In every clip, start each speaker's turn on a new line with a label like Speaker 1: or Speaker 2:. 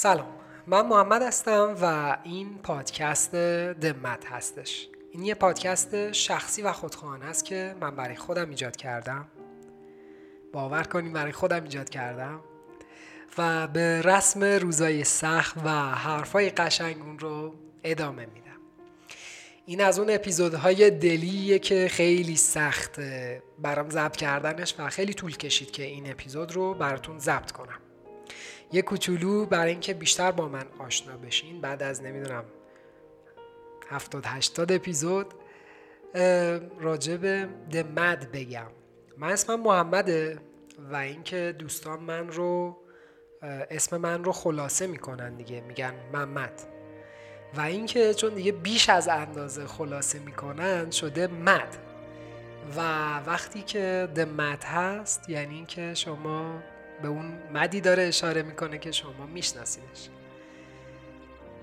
Speaker 1: سلام من محمد هستم و این پادکست دمت هستش. این یه پادکست شخصی و خودخواهانه است که من برای خودم ایجاد کردم. باور کنیم برای خودم ایجاد کردم. و به رسم روزای سخت و حرفای قشنگ اون رو ادامه میدم. این از اون اپیزودهای دلیه که خیلی سخت برام ضبط کردنش و خیلی طول کشید که این اپیزود رو براتون ضبط کنم. یه کوچولو برای اینکه بیشتر با من آشنا بشین. بعد از نمی‌دونم 70 80 اپیزود راجع به دمد بگم. من اسمم محمده و اینکه دوستان من رو اسم من رو خلاصه می‌کنن دیگه میگن محمد. و اینکه چون دیگه بیش از اندازه خلاصه می‌کنن شده مد. و وقتی که دمت هست یعنی اینکه شما به اون مدی داره اشاره می‌کنه که شما میشناسیدش.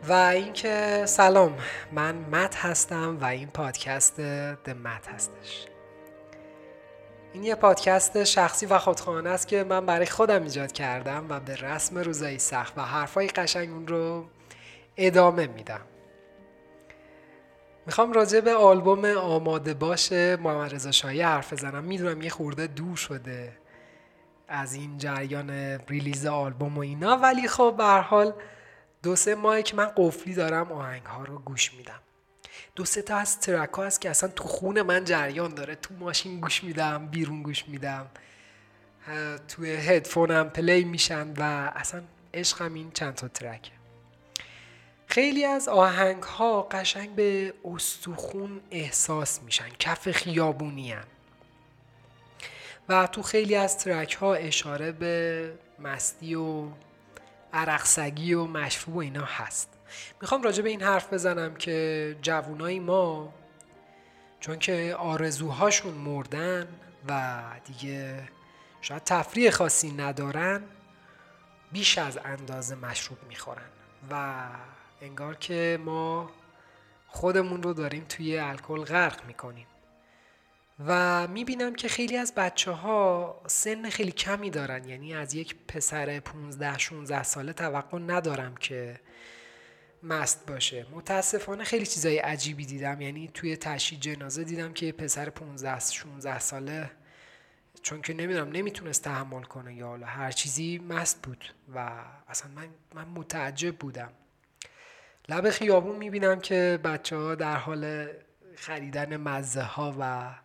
Speaker 1: و اینکه سلام من مت هستم و این پادکست دمت هستش. این یه پادکست شخصی و خودخواهانه است که من برای خودم ایجاد کردم و به رسم روزایی سخت و حرفای قشنگ اون رو ادامه میدم. می‌خوام راجع به آلبوم آماده باشه محمد رضا شاهی حرف بزنم. می‌دونم یه خورده دور شده. از این جریان release آلبوم و اینا. ولی خب به حال دو سه ماهی که من قفلی دارم آهنگ ها رو گوش میدم. دو سه تا از track ها هست که اصلا تو خون من جریان داره. تو ماشین گوش میدم بیرون گوش میدم. توی هدفونم play میشن و اصلا عشقم این چند تا track ه. خیلی از آهنگ ها قشنگ به استخون احساس میشن. کف خیابونی هن. و تو خیلی از ترک ها اشاره به مستی و عرقسگی و مشروب و اینا هست. می‌خوام راجع به این حرف بزنم که جوونای ما چون که آرزوهاشون مردن و دیگه شاید تفریح خاصی ندارن بیش از اندازه مشروب می‌خورن. و انگار که ما خودمون رو داریم توی الکل غرق می‌کنیم. و می‌بینم که خیلی از بچه ها سن خیلی کمی دارن. یعنی از یک پسر 15 16 ساله توقع ندارم که مست باشه. متاسفانه خیلی چیزای عجیبی دیدم. یعنی توی تشییع جنازه دیدم که پسر 15 16 ساله چون که نمی‌دونم نمی‌تونست تحمل کنه یا حالا هر چیزی مست بود و اصلا من, من متعجب بودم. لب خیابون می‌بینم که بچه ها در حال خریدن مزه ها و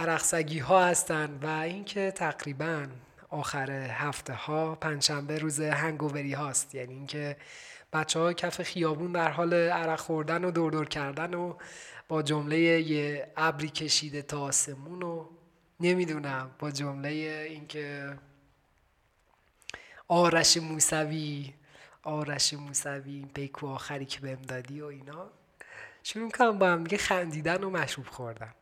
Speaker 1: عرقسگی ها هستن و اینکه تقریبا آخر هفته ها پنجشنبه روز هنگووری هاست یعنی اینکه بچه ها کف خیابون در حال عرق خوردن و دور دور کردن و با جمله یه ابری کشیده تا آسمون و نمی‌دونم با جمله اینکه آرش موسوی آرش موسوی این پیکو آخری که بهم دادی و اینا. شروع کنم با هم دیگه خندیدن و مشروب خوردن.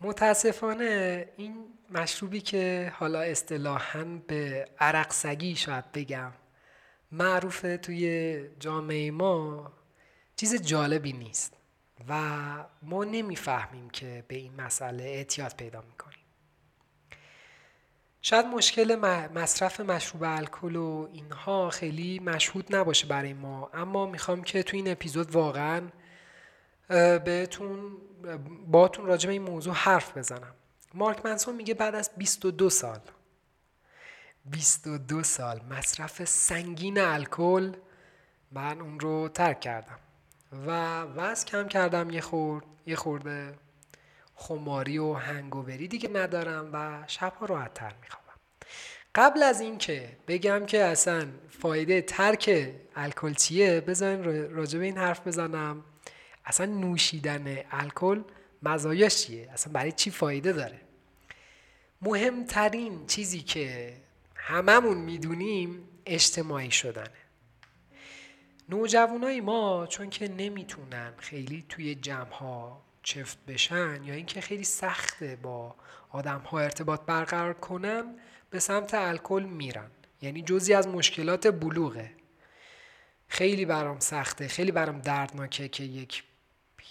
Speaker 1: متاسفانه این مشروبی که حالا اصطلاحا به عرق سگی شاید بگم معروفه توی جامعه ما چیز جالبی نیست و ما نمی‌فهمیم که به این مسئله اعتیاد پیدا می‌کنیم. شاید مشکل مصرف مشروب الکل و اینها خیلی مشهود نباشه برای ما اما می‌خوام که تو این اپیزود واقعا بهتون باتون راجع به این موضوع حرف بزنم. مارک منسون میگه بعد از 22 سال 22 سال مصرف سنگین الکل من اون رو ترک کردم. و وزن کم کردم یه خورد یه خورده خماری و هنگووری دیگه ندارم و شبها راحتتر می‌خوام قبل از اینکه بگم که اصلا فایده ترک الکل چیه بذارین راجع به این حرف بزنم. اصلا نوشیدن الکل مزایاش چیه؟ اصلا برای چی فایده داره؟ مهمترین چیزی که هممون می‌دونیم اجتماعی شدنه. نوجوانای ما چون که نمی‌تونن خیلی توی جمع ها چفت بشن یا اینکه خیلی سخته با آدم ها ارتباط برقرار کنن به سمت الکل میرن. یعنی جزی از مشکلات بلوغه. خیلی برام سخته خیلی برام دردناکه که یک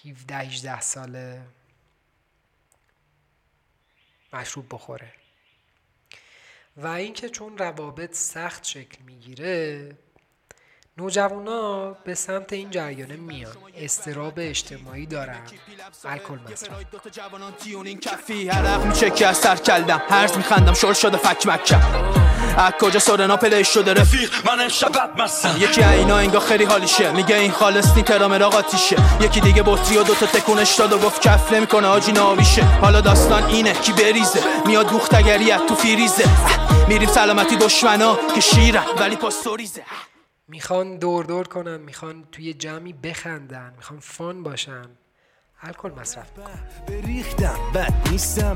Speaker 1: 17 18 ساله مشروب بخوره. و اینکه چون روابط سخت شکل می‌گیره نوجوانا به سمت این جریانه میان. استراب اجتماعی دارن. الکل مصرف.
Speaker 2: عرق میچه که از سر کلدم. هرز میخندم. شل شده فک مکم از کجا سورنا پلیش شده؟ رفیق من امشب مستم. یکی اینا انگا خیلی حالیشه. میگه این خالص نیترا مراغ آتیشه. یکی دیگه بطری و دوتا تکونش داد و گفت کف نمی‌کنه آجی ناویشه حالا داستان اینه کی بریزه. میاد دوختگریت تو فیریزه میریم سلامتی دشمنا که شیرن ولی پاستوریزه.
Speaker 1: می‌خوان دور دور کنن می‌خوان توی جمعی بخندن می‌خوان فان باشن. الکل مصرف
Speaker 3: بریختم بد نیستم.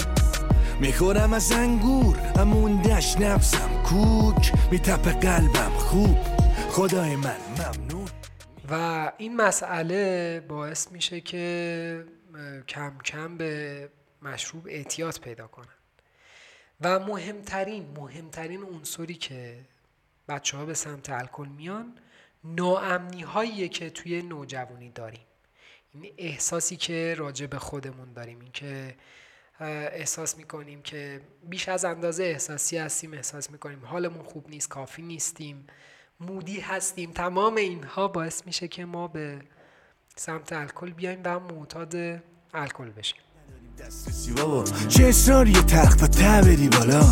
Speaker 3: می‌خورم از انگور اموندش نفسم کوک میتپ قلبم. خوب. خدای من ممنون.
Speaker 1: و این مسئله باعث میشه که کم کم به مشروب اعتیاد پیدا کنن. و مهمترین مهمترین عنصری که بچه ها به سمت الکل میان. ناامنی هایی که توی نوجوانی داریم. این احساسی که راجع به خودمون داریم. این که احساس می‌کنیم که بیش از اندازه احساسی هستیم احساس می‌کنیم حالمون خوب نیست کافی نیستیم مودی هستیم. تمام اینها باعث میشه که ما به سمت الکل بیایم و معتاد الکل بشیم.
Speaker 3: چه اصراری تخت تا بری بالا.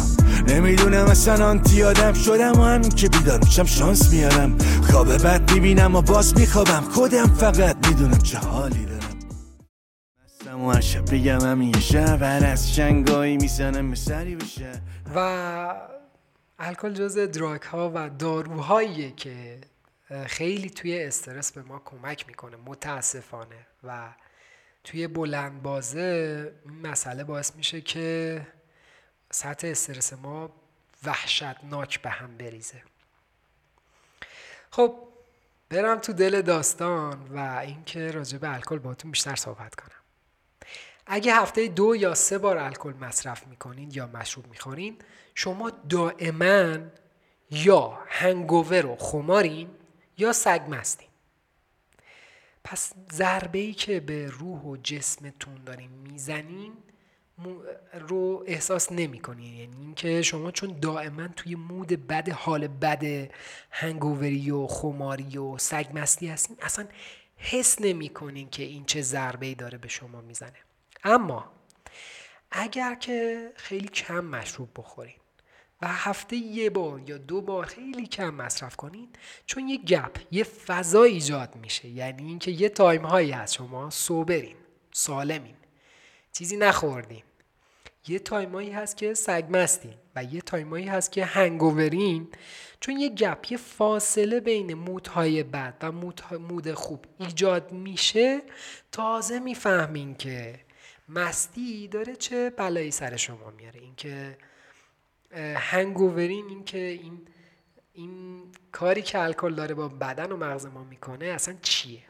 Speaker 3: نمی‌دونم اصلا آنتی آدم شدم و همین که بیدار میشم شانس میارم. خواب بد می‌بینم و باز میخوابم. خودم فقط می‌دونم چه حالی دارم. مستم و شب بگم همین یه شب از شنگایی می‌زنم سری بشه
Speaker 1: و الکل جز دراگ ها و داروهاییه که خیلی توی استرس به ما کمک می‌کنه متاسفانه. و توی بلند بازه این مسئله باعث میشه که سطح استرس ما وحشتناک به هم بریزه. خب برم تو دل داستان و اینکه راجع به الکل باهاتون بیشتر صحبت کنم. اگه هفته دو یا سه بار الکل مصرف می‌کنین یا مشروب می‌خورین شما دائما یا هنگوور و خمارین یا سگ مستین پس ضربه ای که به روح و جسمتون دارین می‌زنین رو احساس نمی کنین یعنی اینکه شما چون دائما توی مود بد حال بد هنگووری و خماری و سگمستی هستین اصلا حس نمی کنین که این چه ضربه ای داره به شما می‌زنه. اما اگر که خیلی کم مشروب بخورین و هفته یه بار یا دو بار خیلی کم مصرف کنین چون یه گپ یه فضا ایجاد میشه. یعنی اینکه یه تایم هایی هست شما سوبرین سالمین. چیزی نخوردین. یه time ایی هست که سگ مستین و یه time ایی هست که hangover ین چون یه gap یه فاصله بین mood های بد و mood خوب ایجاد میشه تازه می‌فهمین که مستی داره چه بلایی سر شما میاره. اینکه hangover ین این که این این کاری که الکل داره با بدن و مغز ما می‌کنه اصلا چیه؟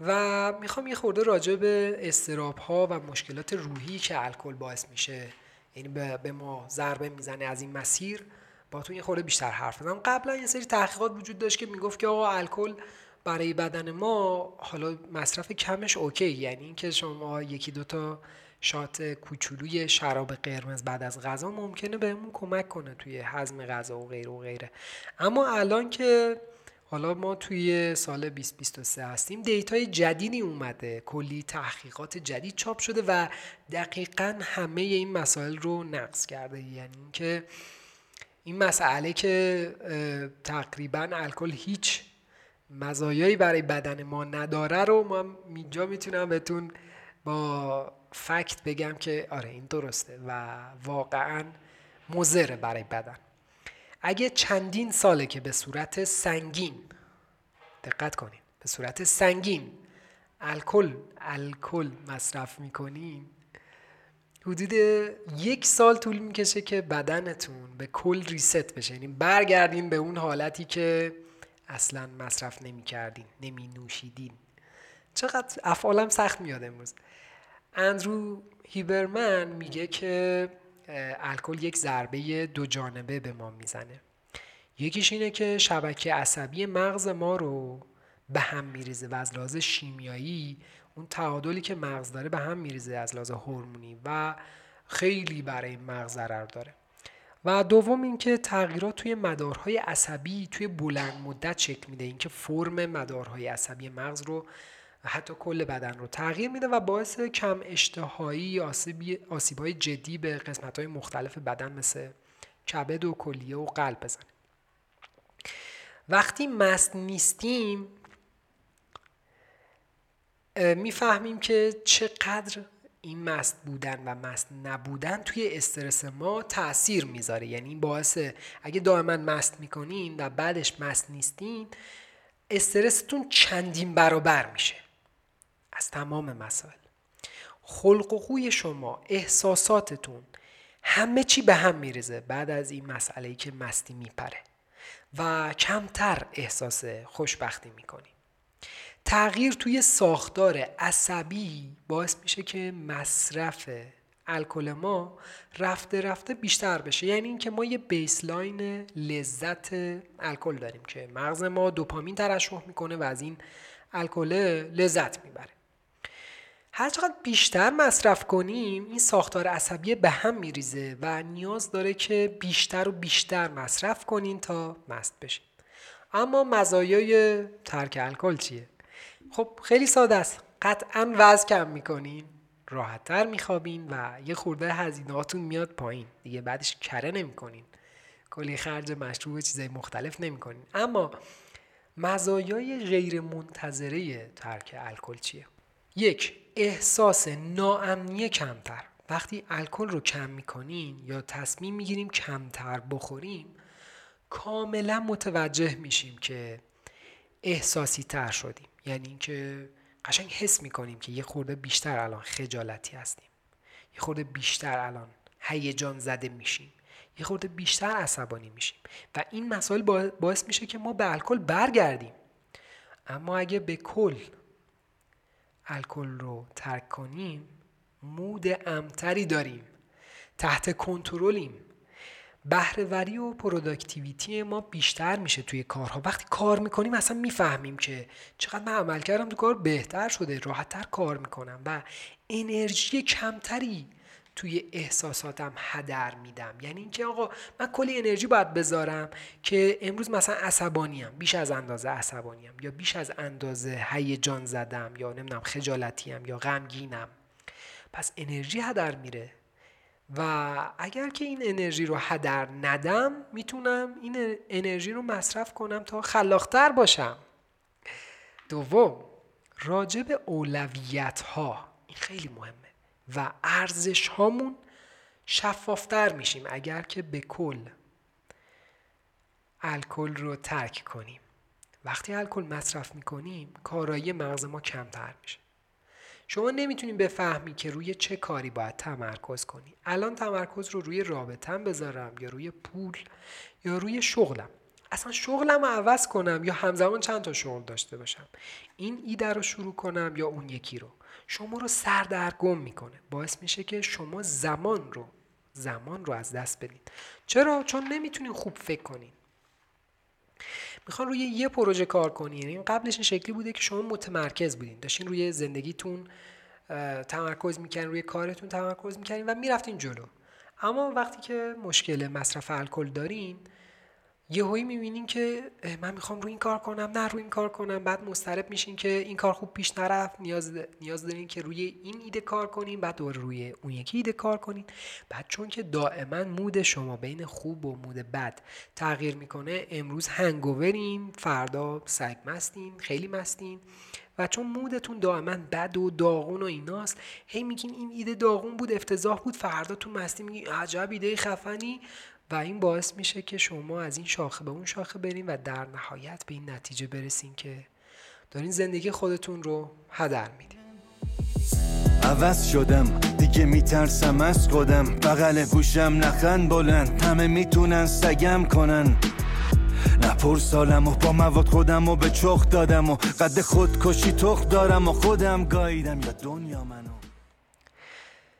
Speaker 1: و می‌خوام یه خورده راجع به استراب ها و مشکلات روحی که الکل باعث میشه یعنی به ما ضربه می‌زنه از این مسیر با تو یه خورده بیشتر حرف بزنم. قبلا یه سری تحقیقات وجود داشت که می‌گفت که آقا الکل برای بدن ما حالا مصرف کمش اوکی یعنی اینکه شما یکی دوتا شات کوچولوی شراب قرمز بعد از غذا ممکنه بهمون کمک کنه توی هضم غذا و غیره و غیره. اما الان که حالا ما توی سال 2023 هستیم دیتای جدیدی اومده. کلی تحقیقات جدید چاپ شده و دقیقا همه این مسائل رو نقص کرده. یعنی اینکه این مسئله که تقریبا الکل هیچ مزایایی برای بدن ما نداره رو ما اینجا می‌تونم بهتون با فکت بگم که آره این درسته و واقعا مزره برای بدن. اگه چندین ساله که به صورت سنگین دقت کنین به صورت سنگین الکل الکل مصرف می‌کنین حدود یک سال طول می‌کشه که بدنتون به کل ریست بشه. یعنی برگردین به اون حالتی که اصلا مصرف نمی‌کردین نمی نوشیدین چقدر افعالم سخت میاد امروز. اندرو هیبرمن میگه که الکل یک ضربه دو جانبه به ما می‌زنه. یکیش اینه که شبکه عصبی مغز ما رو به هم میریزه و از لحاظ شیمیایی اون تعادلی که مغز داره به هم میریزه از لحاظ هورمونی و خیلی برای مغز ضرر داره. و دوم اینکه تغییرات توی مدارهای عصبی توی بلند مدت شکل میده. اینکه فرم مدارهای عصبی مغز رو و حتی کل بدن رو تغییر میده و باعث کم اشتهایی آسیب های جدی به قسمت های مختلف بدن مثل کبد و کلیه و قلب بزنه. وقتی مست نیستیم می‌فهمیم که چقدر این مست بودن و مست نبودن توی استرس ما تاثیر می‌ذاره. یعنی این باعث اگه دائما مست می‌کنین و بعدش مست نیستین استرستون چندین برابر میشه. از تمام مسائل. خلق و خوی شما احساساتتون همه چی به هم میریزه بعد از این مسئله ای که مستی میپره و کمتر احساس خوشبختی می‌کنی. تغییر توی ساختار عصبی باعث میشه که مصرف الکل ما رفته رفته بیشتر بشه. یعنی اینکه ما یه بیسلاین لذت الکل داریم که مغز ما دوپامین ترشح می‌کنه و از این الکل لذت می‌بره. هر چقدر بیشتر مصرف کنیم این ساختار عصبی به هم میریزه و نیاز داره که بیشتر و بیشتر مصرف کنین تا مست بشین. اما مزایای ترک الکل چیه؟ خب خیلی ساده است. قطعا وزن کم می‌کنین راحتتر میخوابین و یه خورده هزینهاتون میاد پایین. دیگه بعدش کره نمی‌کنین. کلی خرج مشروب چیزای مختلف نمی‌کنین. اما مزایای غیر منتظره ترک الکل چیه؟ یک احساس ناامنی کمتر. وقتی الکل رو کم می‌کنین یا تصمیم می‌گیریم کمتر بخوریم کاملا متوجه میشیم که احساسی تر شدیم. یعنی اینکه قشنگ حس می‌کنیم که یه خورده بیشتر الان خجالتی هستیم. یه خورده بیشتر الان هیجان زده میشیم. یه خورده بیشتر عصبانی میشیم. و این مسائل باعث میشه که ما به الکل برگردیم. اما اگه به کل الکل رو ترک کنیم mood آرومتری داریم تحت کنترلیم. بهرهوری و productivity ما بیشتر میشه توی کارها. وقتی کار می‌کنیم اصلا می‌فهمیم که چقدر من عملکردم تو کار بهتر شده راحتتر کار می‌کنم و انرژی کمتری توی احساساتم هدر میدم. یعنی اینکه آقا من کلی انرژی باید بذارم که امروز مثلا عصبانیم بیش از اندازه عصبانیم یا بیش از اندازه هیجان زدم یا نمی‌دونم خجالتیم یا غمگینم. پس انرژی هدر میره و اگر که این انرژی رو هدر ندم می‌تونم این انرژی رو مصرف کنم تا خلاقتر باشم. دوم راجع به اولویت ها این خیلی مهمه. و ارزش هامون شفافتر میشیم اگر که به کل الکل رو ترک کنیم. وقتی الکل مصرف می‌کنیم کارایی مغز ما کمتر میشه. شما نمی‌تونید بفهمی که روی چه کاری باید تمرکز کنی. الان تمرکز رو روی رابطم بذارم یا روی پول یا روی شغلم. اصلا شغلم رو عوض کنم یا همزمان چند تا شغل داشته باشم. این ایده رو شروع کنم یا اون یکی رو. شما رو سردرگم می‌کنه. باعث میشه که شما زمان رو زمان رو از دست بدین چرا؟ چون نمی‌تونین خوب فکر کنین. می‌خوان روی یه پروژه کار کنین. یعنی قبلش این شکلی بوده که شما متمرکز بودین. داشتین روی زندگیتون تمرکز می‌کنین روی کارتون تمرکز می‌کنین و می‌رفتین جلو. اما وقتی که مشکل مصرف الکل دارین یهویی می‌بینین که من می‌خوام روی این کار کنم نه روی این کار کنم. بعد مضطرب میشین که این کار خوب پیش نرفت. نیاز نیاز دارین که روی این ایده کار کنین بعد دوباره روی اون یکی ایده کار کنین. بعد چون که دائما مود شما بین خوب و مود بد تغییر می‌کنه امروز هنگوورین فردا سگ مستین خیلی مستین. و چون مودتون دائما بد و داغون و ایناست هی میگین این ایده داغون بود افتضاح بود فردا تو مستی میگین عجب ایده خفنی. و این باعث میشه که شما از این شاخه به اون شاخه برین و در نهایت به این نتیجه برسین که دارین زندگی خودتون رو هدر میدین.
Speaker 3: عوض شدم دیگه میترسم از خودم. بغل گوشم نخن بلند. همه می‌تونن سگم کنن. نپر سالم و با مواد خودم و به چخ دادم و قد خودکشی تخ دارم و خودم گاییدم. یا دنیا منو.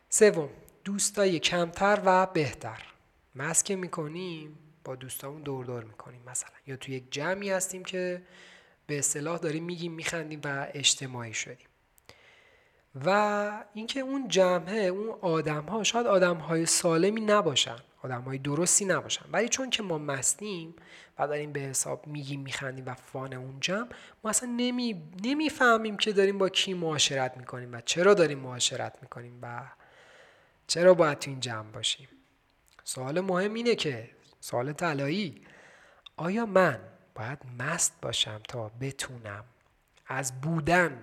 Speaker 1: سوم دوستای کمتر و بهتر. مسک می‌کنیم با دوستامون دور دور می‌کنیم مثلا. یا تو یک جمعی هستیم که به اصطلاح داریم میگیم میخندیم و اجتماعی شدیم. و اینکه اون جمعه اون آدم ها شاید آدم های سالمی نباشن آدم های درستی نباشن. ولی چون که ما مستیم و داریم به حساب میگیم میخندیم و فان اون جمع ما اصلا نمی نمی‌فهمیم که داریم با کی معاشرت می‌کنیم و چرا داریم معاشرت می‌کنیم و چرا باید تو این جمع باشیم. سوال مهم اینه که سوال طلایی آیا من باید مست باشم تا بتونم از بودن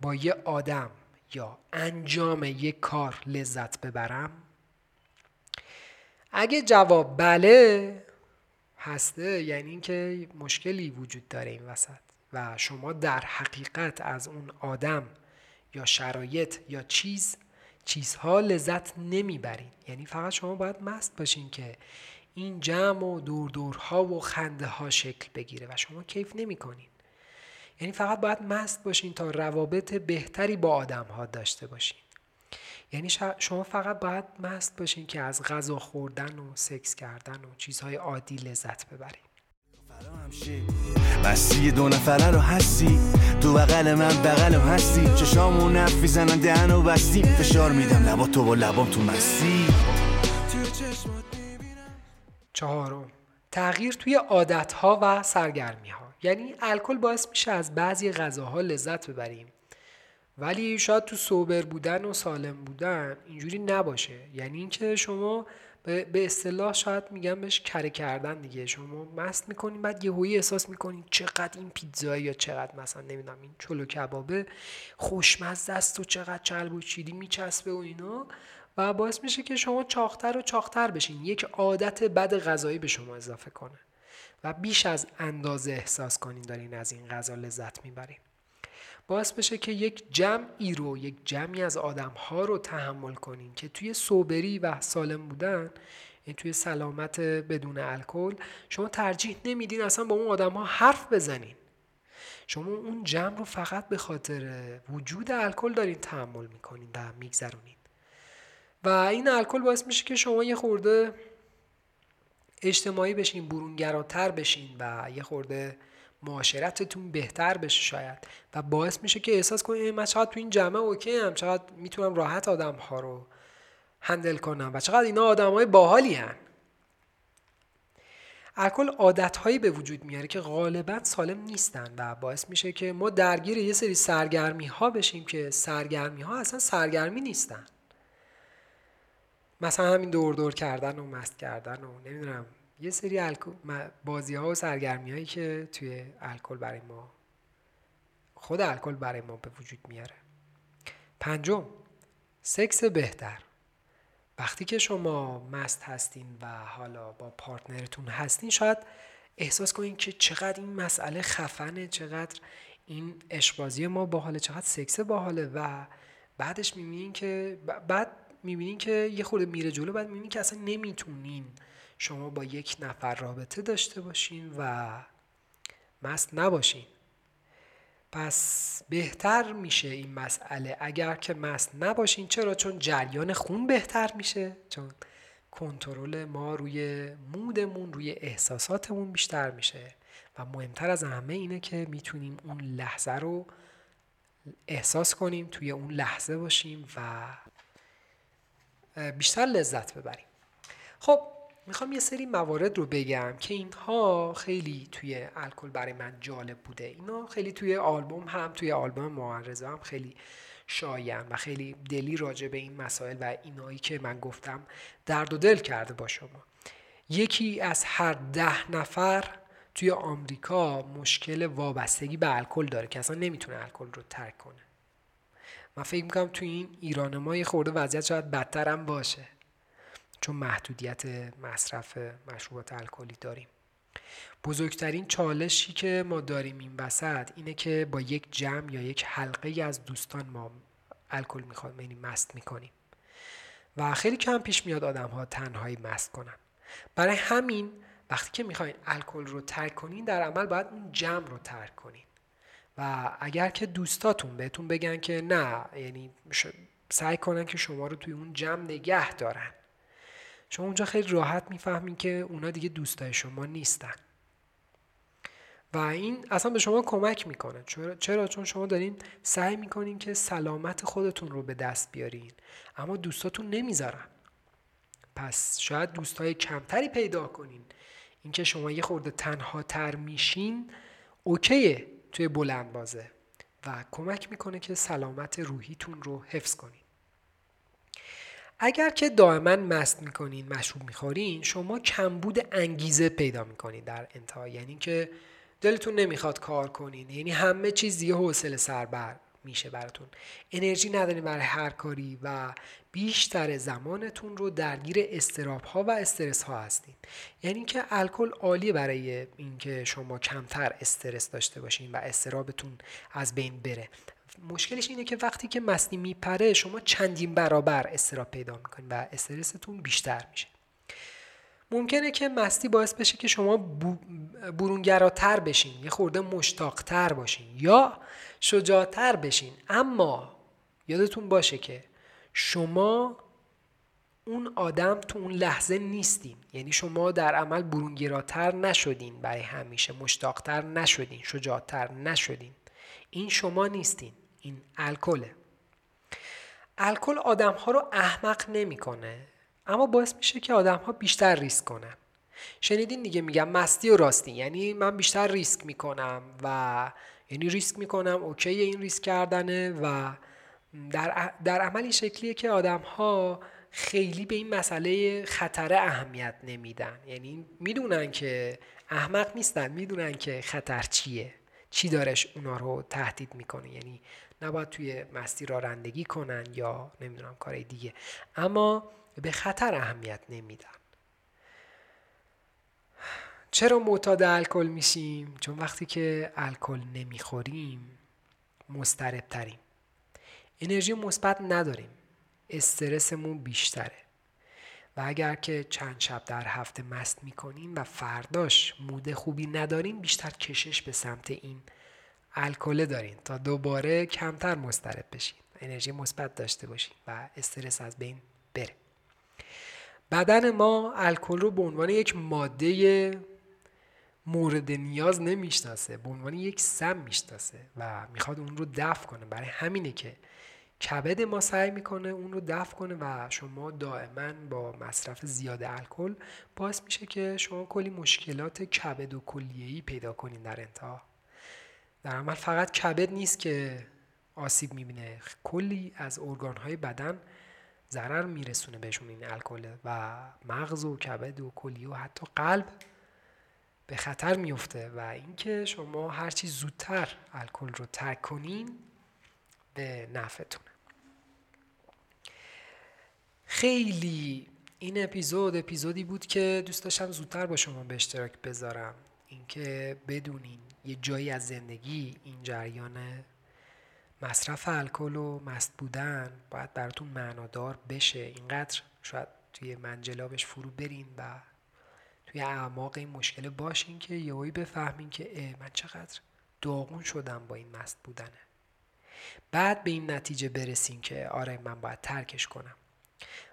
Speaker 1: با یه آدم یا انجام یک کار لذت ببرم؟ اگه جواب بله هسته یعنی اینکه مشکلی وجود داره این وسط و شما در حقیقت از اون آدم یا شرایط یا چیز چیزها لذت نمی‌برین. یعنی فقط شما باید مست باشین که این جمع و دور دورها و خنده ها شکل بگیره و شما کیف نمی کنین. یعنی فقط باید مست باشین تا روابط بهتری با آدم ها داشته باشین. یعنی شما فقط باید مست باشین که از غذا خوردن و سکس کردن و چیزهای عادی لذت ببرین.
Speaker 3: مستی دو نفره رو هستی. تو بغل من بغل هستی. چشامو نف می‌زنن دهن و بستی. فشار میدم لبا تو و لبام تو مستی.
Speaker 1: چهارم. تغییر توی عادتها و سرگرمی ها یعنی الکل باعث میشه از بعضی غذاها لذت ببریم. ولی شاید تو سوبر بودن و سالم بودن اینجوری نباشه. یعنی اینکه شما به اصطلاح شاید میگم بهش کره کردن دیگه. شما مست می‌کنین بعد یهویی احساس می‌کنین چقدر این پیتزا یا چقدر مثلا نمی‌دونم این چلو کبابه خوشمزه است و چقدر چلب و چیدی میچسبه و اینا. و باعث میشه که شما چاختر و چاختر بشین. یک عادت بد غذایی به شما اضافه کنه. و بیش از اندازه احساس کنین دارین از این غذا لذت می‌برین. باعث بشه که یک جمعی رو یک جمعی از آدم ها رو تحمل کنین که توی صوبری و سالم بودن این توی سلامت بدون الکل شما ترجیح نمیدین اصلا با اون آدم ها حرف بزنین. شما اون جمع رو فقط به خاطر وجود الکل دارین تحمل می‌کنین و میگذرونین. و این الکل باعث میشه که شما یه خورده اجتماعی بشین برونگراتر بشین و یه خورده معاشرتتون بهتر بشه شاید و باعث میشه که احساس کنید من چقدر تو این جمعه اوکی هم چقدر می‌تونم راحت آدم ها رو هندل کنم و چقدر اینا آدم های باحالی هن. الکل عادت هایی به وجود میاره که غالبا سالم نیستن و باعث میشه که ما درگیر یه سری سرگرمی ها بشیم که سرگرمی ها اصلا سرگرمی نیستن مثلا همین دور دور کردن و مست کردن و نمی‌دونم یه سری بازی ها و سرگرمی هایی که توی الکل برای ما خود الکل برای ما به وجود میاره. پنجم سکس بهتر. وقتی که شما مست هستین و حالا با پارتنرتون هستین شاید احساس کنین که چقدر این مسئله خفنه چقدر این اشبازی ما باحاله چقدر سکس باحاله و بعدش می‌بینین که بعد می‌بینین که یه خورده میره جلو بعد می‌بینین که اصلا نمی‌تونین شما با یک نفر رابطه داشته باشین و مست نباشین. پس بهتر میشه این مسئله. اگر که مست نباشین چرا؟ چون جریان خون بهتر میشه چون کنترل ما روی مودمون روی احساساتمون بیشتر میشه. و مهمتر از همه اینه که می‌تونیم اون لحظه رو احساس کنیم توی اون لحظه باشیم و بیشتر لذت ببریم. خب می‌خوام یه سری موارد رو بگم که اینها خیلی توی الکل برای من جالب بوده. اینا خیلی توی آلبوم هم توی آلبوم معرضه هم خیلی شاین و خیلی دلی راجع به این مسائل و اینایی که من گفتم درد و دل کرده با شما. یکی از هر ده نفر توی آمریکا مشکل وابستگی به الکل داره که اصلا نمی‌تونه الکل رو ترک کنه. من فکر می‌کنم توی این ایران ما یه خورده وضعیت شاید بدتر هم باشه. چون محدودیت مصرف مشروبات الکلی داریم. بزرگترین چالشی که ما داریم این وسط اینه که با یک جمع یا یک حلقه از دوستان ما الکل می‌خواد یعنی مست می‌کنیم. و خیلی کم پیش میاد آدم ها تنهایی مست کنن. برای همین وقتی که می‌خواین الکل رو ترک کنین در عمل باید اون جمع رو ترک کنین. و اگر که دوستاتون بهتون بگن که نه یعنی سعی کنن که شما رو توی اون جمع نگه دارن. شما اونجا خیلی راحت می‌فهمین که اونا دیگه دوستای شما نیستن. و این اصلا به شما کمک می‌کنه. چرا چون شما دارین سعی می‌کنین که سلامت خودتون رو به دست بیارین. اما دوستاتون نمی‌ذارن. پس شاید دوستای کمتری پیدا کنین. اینکه شما یه خورده تنها تر میشین اوکیه توی بلند بازه و کمک می‌کنه که سلامت روحیتون رو حفظ کنین. اگر که دائما مست می‌کنین مشروب می‌خورین شما کمبود انگیزه پیدا می‌کنین در انتها یعنی که دلتون نمی‌خواد کار کنین. یعنی همه چیز دیگه حوصله سربر میشه براتون. انرژی ندارین برای هر کاری و بیشتر زمانتون رو درگیر استراب ها و استرس ها هستین. یعنی که الکل عالیه برای اینکه شما کمتر استرس داشته باشین و استرابتون از بین بره. مشکلش اینه که وقتی که مستی میپره شما چندین برابر استراب پیدا می‌کنین و استرستون بیشتر میشه. ممکنه که مستی باعث بشه که شما برونگراتر بشین یه خورده مشتاقتر باشین یا شجاعتر بشین. اما یادتون باشه که شما اون آدم تو اون لحظه نیستین. یعنی شما در عمل برونگراتر نشدین برای همیشه مشتاقتر نشدین شجاعتر نشدین. این شما نیستین این الکل آدم ها رو احمق نمی‌کنه اما باعث میشه که آدم ها بیشتر ریسک کنن. شنیدین دیگه میگم مستی و راستی یعنی من بیشتر ریسک می‌کنم و یعنی ریسک می‌کنم اوکی این ریسک کردنه و در, در عمل این شکلیه که آدم ها خیلی به این مسئله خطر اهمیت نمیدن. یعنی می‌دونن که احمق نیستن می‌دونن که خطر چیه. چی دارش اونا رو تهدید می‌کنه؟ یعنی نباید توی مستی را رندگی کنن یا نمی‌دونم کار دیگه. اما به خطر اهمیت نمیدن. چرا معتاد الکل میشیم؟ چون وقتی که الکل نمی‌خوریم مضطرب تریم انرژی مثبت نداریم. استرسمون بیشتره. و اگر که چند شب در هفته مست می‌کنیم و فرداش موده خوبی نداریم بیشتر کشش به سمت این الکل دارین تا دوباره کمتر مضطرب بشین انرژی مثبت داشته باشین و استرس از بین بره. بدن ما الکل رو به عنوان یک ماده مورد نیاز نمی‌شناسه به عنوان یک سم می‌شناسه و می‌خواد اون رو دفع کنه. برای همینه که کبد ما سعی می‌کنه اون رو دفع کنه و شما دائما با مصرف زیاد الکل باعث میشه که شما کلی مشکلات کبد و کلیه‌ای پیدا کنین در انتها. در عمل فقط کبد نیست که آسیب می‌بینه کلی از ارگانهای بدن ضرر میرسونه بهشون این الکل و مغز و کبد و کلیه و حتی قلب به خطر میفته و اینکه شما هرچی زودتر الکل رو ترک کنین به نفعتونه. خیلی این اپیزود اپیزودی بود که دوست داشتم زودتر با شما به اشتراک بذارم. اینکه بدونین یه جایی از زندگی این جریان مصرف الکل و مست بودن باید براتون معنادار بشه. اینقدر شاید توی منجلابش فرو برین و توی اعماق این مشکل باشین که یهویی بفهمین که من چقدر داغون شدم با این مست بودنه. بعد به این نتیجه برسین که آره من باید ترکش کنم.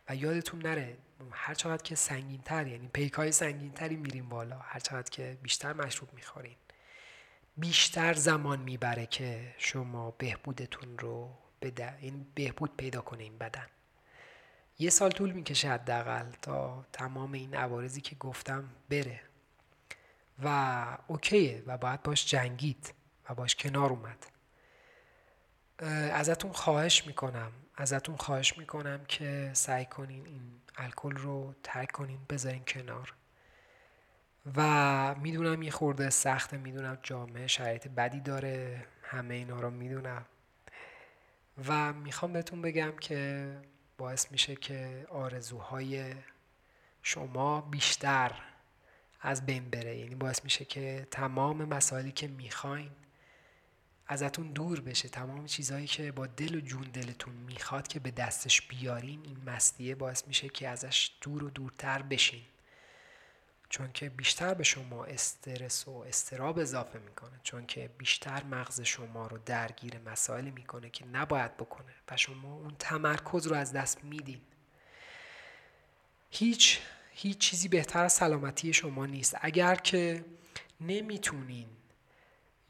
Speaker 1: و یادتون نره هر چقدر که سنگین تر یعنی پیک های سنگین تری میریم بالا هر چقدر که بیشتر مشروب می‌خورین. بیشتر زمان می‌بره که شما بهبودتون رو بده این بهبود پیدا کنه این بدن. یه سال طول می‌کشه حداقل تا تمام این عوارضی که گفتم بره. و اوکیه و باید باش جنگید و باش کنار اومد. ازتون خواهش می‌کنم. ازتون خواهش می‌کنم که سعی کنین این الکل رو ترک کنین بذارین کنار. و می‌دونم یه خورده سخته می‌دونم جامعه شرایط بدی داره همه اینا رو می‌دونم. و می‌خوام بهتون بگم که باعث میشه که آرزوهای شما بیشتر از بین بره. یعنی باعث میشه که تمام مسائلی که می‌خواین ازتون دور بشه. تمام چیزهایی که با دل و جون دلتون می‌خواد که به دستش بیارین این مستیه باعث میشه که ازش دور و دورتر بشین. چون که بیشتر به شما استرس و استراب اضافه می‌کنه. چون که بیشتر مغز شما رو درگیر مسائلی می‌کنه که نباید بکنه و شما اون تمرکز رو از دست میدین. هیچ هیچ چیزی بهتر از سلامتی شما نیست. اگر که نمی‌تونین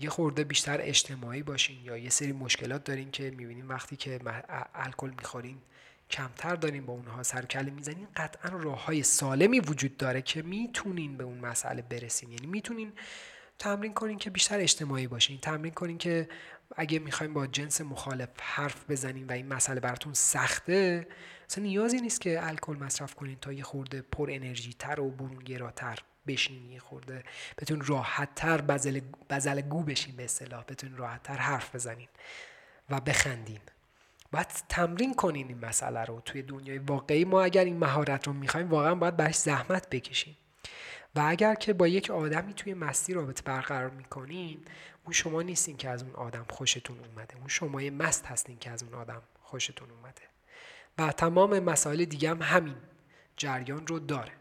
Speaker 1: یه خورده بیشتر اجتماعی باشین یا یه سری مشکلات دارین که می‌بینین وقتی که الکل می‌خورین کمتر دارین با اونها سرکله می‌زنین. قطعا راه های سالمی وجود داره که می‌تونین به اون مسئله برسین. یعنی می‌تونین تمرین کنین که بیشتر اجتماعی باشین. تمرین کنین که اگه می‌خوایم با جنس مخالف حرف بزنین و این مسئله براتون سخته اصلا نیازی نیست که الکل مصرف کنین تا یه خورده پر انرژی تر و برونگراتر بشین یه خورده بتون راحت تر بزل, بزل گو بشین به اصطلاح بتون راحت تر حرف بزنین و بخندین. باید تمرین کنین این مسئله رو توی دنیای واقعی. ما اگر این مهارت رو می‌خوایم واقعا باید برش زحمت بکشیم. و اگر که با یک آدمی توی مستی رابطه برقرار می‌کنین اون شما نیستین که از اون آدم خوشتون اومده. اون شما مست هستین که از اون آدم خوشتون اومده. و تمام مسائل دیگه هم همین جریان رو داره.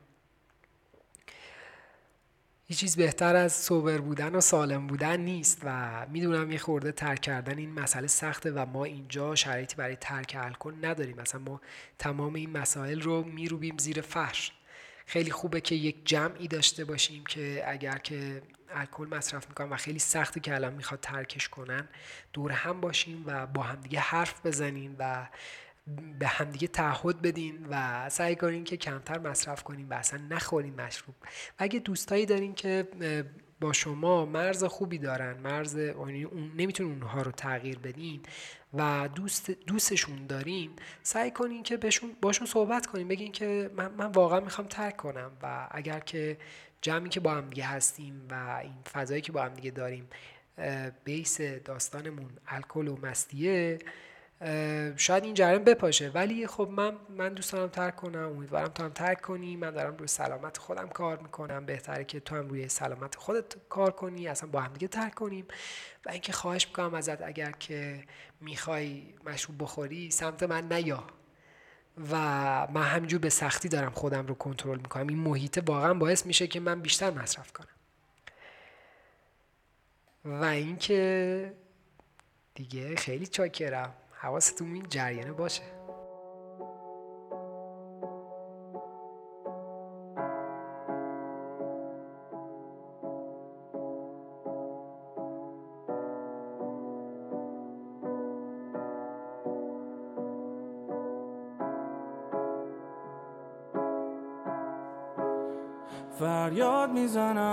Speaker 1: هیچ چیز بهتر از صبر بودن و سالم بودن نیست و می‌دونم یه خورده ترک کردن این مسئله سخته و ما اینجا شرایطی برای ترک الکل نداریم. مثلا ما تمام این مسائل رو میروبیم زیر فرش. خیلی خوبه که یک جمعی داشته باشیم که اگر که الکل مصرف می‌کنن و خیلی سخته که الان می‌خواد ترکش کنن دور هم باشیم و با همدیگه حرف بزنیم و به همدیگه تعهد بدین و سعی کنین که کمتر مصرف کنین و اصلا نخورین مشروب. و اگه دوستایی دارین که با شما مرز خوبی دارن مرز یعنی اون نمی‌تونین اونها رو تغییر بدین و دوست دوستشون دارین سعی کنین که بهشون باشون صحبت کنین بگین که من, من واقعا می‌خوام ترک کنم و اگر که جمعی که با هم دیگه هستیم و این فضایی که با هم دیگه داریم بیس داستانمون الکل و مستیه شاید این جریان بپاشه. ولی خب من من دوست دارم ترک کنم امیدوارم تو هم ترک کنی. من دارم روی سلامت خودم کار می‌کنم. بهتره که تو هم روی سلامت خودت کار کنی اصلا با هم دیگه ترک کنیم. و اینکه خواهش می‌کنم ازت اگر که می‌خوای مشروب بخوری سمت من نیا. و من همینجور به سختی دارم خودم رو کنترل می‌کنم. این محیط واقعا باعث میشه که من بیشتر مصرف کنم. و اینکه دیگه خیلی چاکرم. حواستون این جریانه باشه.
Speaker 3: فریاد می‌زنم.